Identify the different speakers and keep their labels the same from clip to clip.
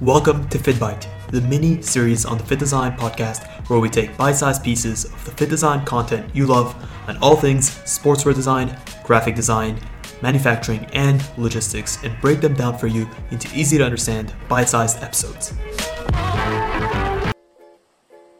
Speaker 1: Welcome to FittBite, the mini series on the FittDesign podcast where we take bite sized pieces of the FittDesign content you love on all things sportswear design, graphic design, manufacturing, and logistics and break them down for you into easy to understand bite sized episodes.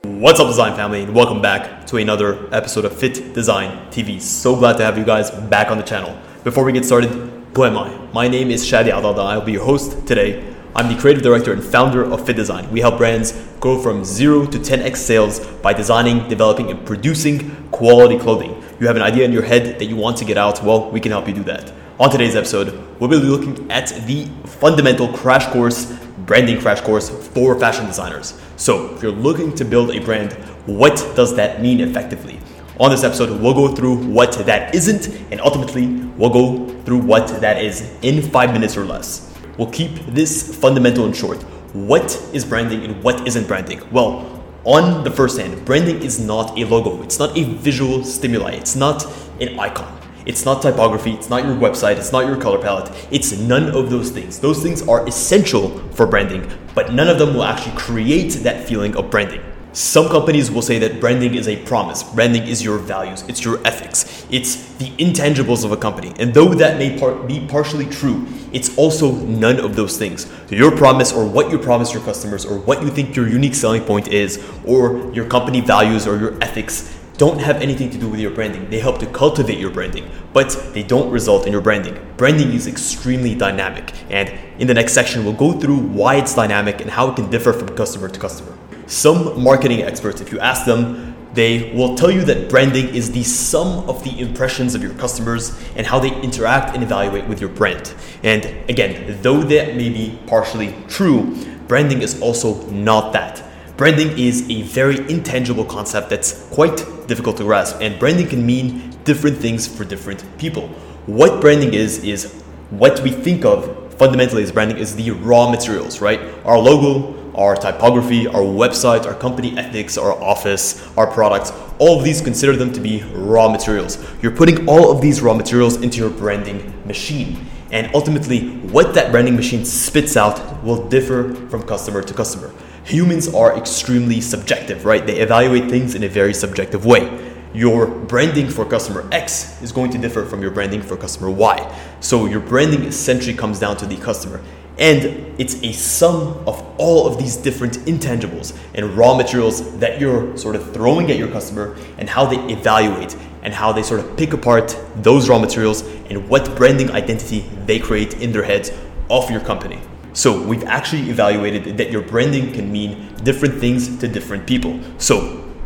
Speaker 1: What's up, design family, and welcome back to another episode of FittDesign TV. So glad to have you guys back on the channel. Before we get started, who am I? My name is Shadi Adada. I'll be your host today. I'm the creative director and founder of FittDesign. We help brands go from zero to 10x sales by designing, developing, and producing quality clothing. You have an idea in your head that you want to get out, well, we can help you do that. On today's episode, we'll be looking at the fundamental crash course branding crash course for fashion designers. So, if you're looking to build a brand, what does that mean effectively? On this episode, we'll go through what that isn't, and ultimately, we'll go through what that is in five minutes or less. We'll keep this fundamental and short. What is branding and what isn't branding? Well, on the first hand, branding is not a logo, it's not a visual stimuli, it's not an icon. It's not typography, it's not your website, it's not your color palette, it's none of those things. Those things are essential for branding, but none of them will actually create that feeling of branding. Some companies will say that branding is a promise. Branding is your values, it's your ethics, it's the intangibles of a company. And though that may par- be partially true, it's also none of those things. Your promise, or what you promise your customers, or what you think your unique selling point is, or your company values or your ethics don't have anything to do with your branding. They help to cultivate your branding, but they don't result in your branding. Branding is extremely dynamic, and in the next section, we'll go through why it's dynamic and how it can differ from customer to customer. Some marketing experts, if you ask them, they will tell you that branding is the sum of the impressions of your customers and how they interact and evaluate with your brand. And again, though that may be partially true, branding is also not that. Branding is a very intangible concept that's quite difficult to grasp, and branding can mean different things for different people. What branding is, is what we think of fundamentally as branding is the raw materials, right? Our logo, our typography, our website, our company ethics, our office, our products, all of these consider them to be raw materials. You're putting all of these raw materials into your branding machine. And ultimately, what that branding machine spits out will differ from customer to customer humans are extremely subjective, right? They evaluate things in a very subjective way. Your branding for customer X is going to differ from your branding for customer Y. So your branding essentially comes down to the customer. And it's a sum of all of these different intangibles and raw materials that you're sort of throwing at your customer and how they evaluate and how they sort of pick apart those raw materials and what branding identity they create in their heads of your company. So we've actually evaluated that your branding can mean different things to different people. So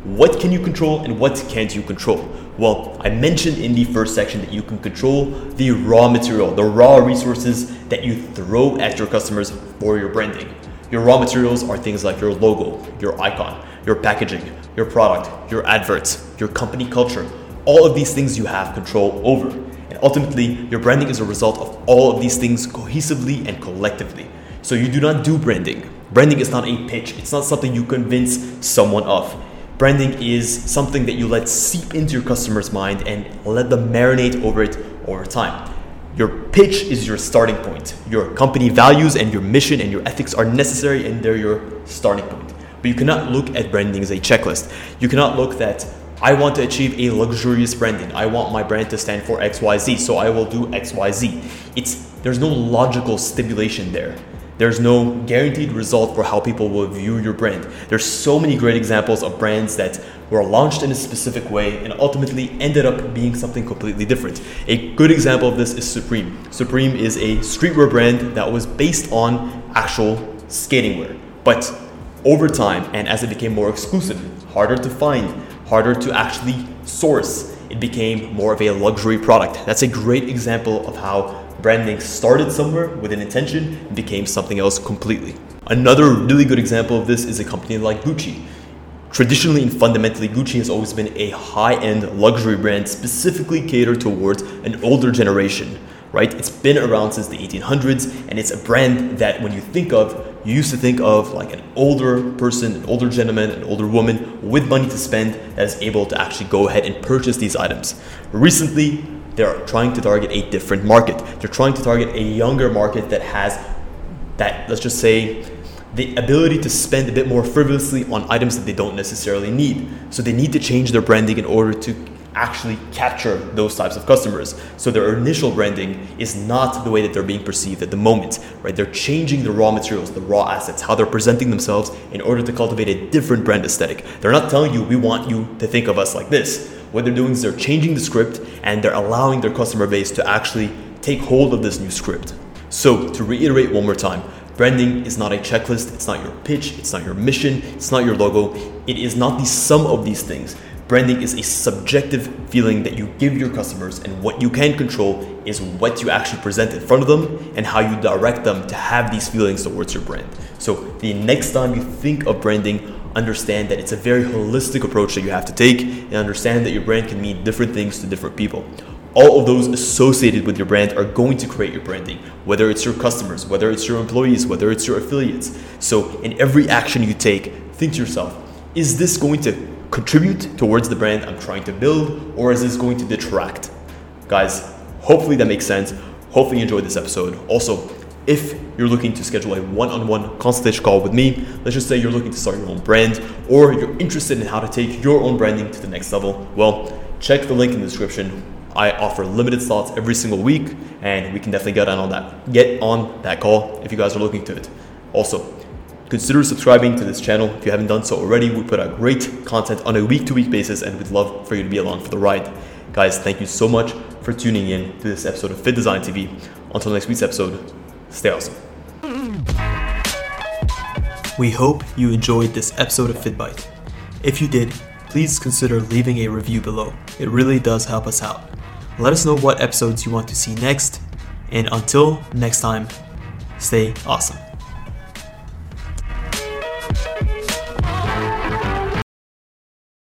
Speaker 1: what can you control and what can't you control? Well, I mentioned in the first section that you can control the raw material, the raw resources that you throw at your customers for your branding. Your raw materials are things like your logo, your icon, your packaging, your product, your adverts, your company culture. All of these things you have control over. And ultimately, your branding is a result of all of these things cohesively and collectively. So you do not do branding. Branding is not a pitch, it's not something you convince someone of. Branding is something that you let seep into your customer's mind and let them marinate over it over time. Your pitch is your starting point. Your company values and your mission and your ethics are necessary and they're your starting point. But you cannot look at branding as a checklist. You cannot look that I want to achieve a luxurious branding. I want my brand to stand for XYZ, so I will do XYZ. It's there's no logical stimulation there. There's no guaranteed result for how people will view your brand. There's so many great examples of brands that were launched in a specific way and ultimately ended up being something completely different. A good example of this is Supreme. Supreme is a streetwear brand that was based on actual skating wear. But over time, and as it became more exclusive, harder to find, harder to actually source, it became more of a luxury product. That's a great example of how branding started somewhere with an intention and became something else completely. Another really good example of this is a company like Gucci. Traditionally and fundamentally, Gucci has always been a high end luxury brand specifically catered towards an older generation, right? It's been around since the 1800s and it's a brand that when you think of, you used to think of like an older person, an older gentleman, an older woman with money to spend that is able to actually go ahead and purchase these items. Recently, they're trying to target a different market. They're trying to target a younger market that has that let's just say the ability to spend a bit more frivolously on items that they don't necessarily need. So they need to change their branding in order to actually capture those types of customers. So their initial branding is not the way that they're being perceived at the moment, right? They're changing the raw materials, the raw assets, how they're presenting themselves in order to cultivate a different brand aesthetic. They're not telling you, we want you to think of us like this. What they're doing is they're changing the script and they're allowing their customer base to actually take hold of this new script. So, to reiterate one more time, branding is not a checklist, it's not your pitch, it's not your mission, it's not your logo, it is not the sum of these things. Branding is a subjective feeling that you give your customers, and what you can control is what you actually present in front of them and how you direct them to have these feelings towards your brand. So, the next time you think of branding, understand that it's a very holistic approach that you have to take and understand that your brand can mean different things to different people all of those associated with your brand are going to create your branding, whether it's your customers, whether it's your employees, whether it's your affiliates. So, in every action you take, think to yourself is this going to contribute towards the brand I'm trying to build, or is this going to detract? Guys, hopefully that makes sense. Hopefully, you enjoyed this episode. Also, if you're looking to schedule a one-on-one consultation call with me, let's just say you're looking to start your own brand or you're interested in how to take your own branding to the next level, well, check the link in the description I offer limited slots every single week, and we can definitely get on that get on that call if you guys are looking to it. Also, consider subscribing to this channel if you haven't done so already. We put out great content on a week-to-week basis, and we'd love for you to be along for the ride. Guys, thank you so much for tuning in to this episode of FittDesign TV. Until next week's episode, stay awesome. We hope you enjoyed this episode of FittBite. If you did, please consider leaving a review below. It really does help us out. Let us know what episodes you want to see next, and until next time, stay awesome.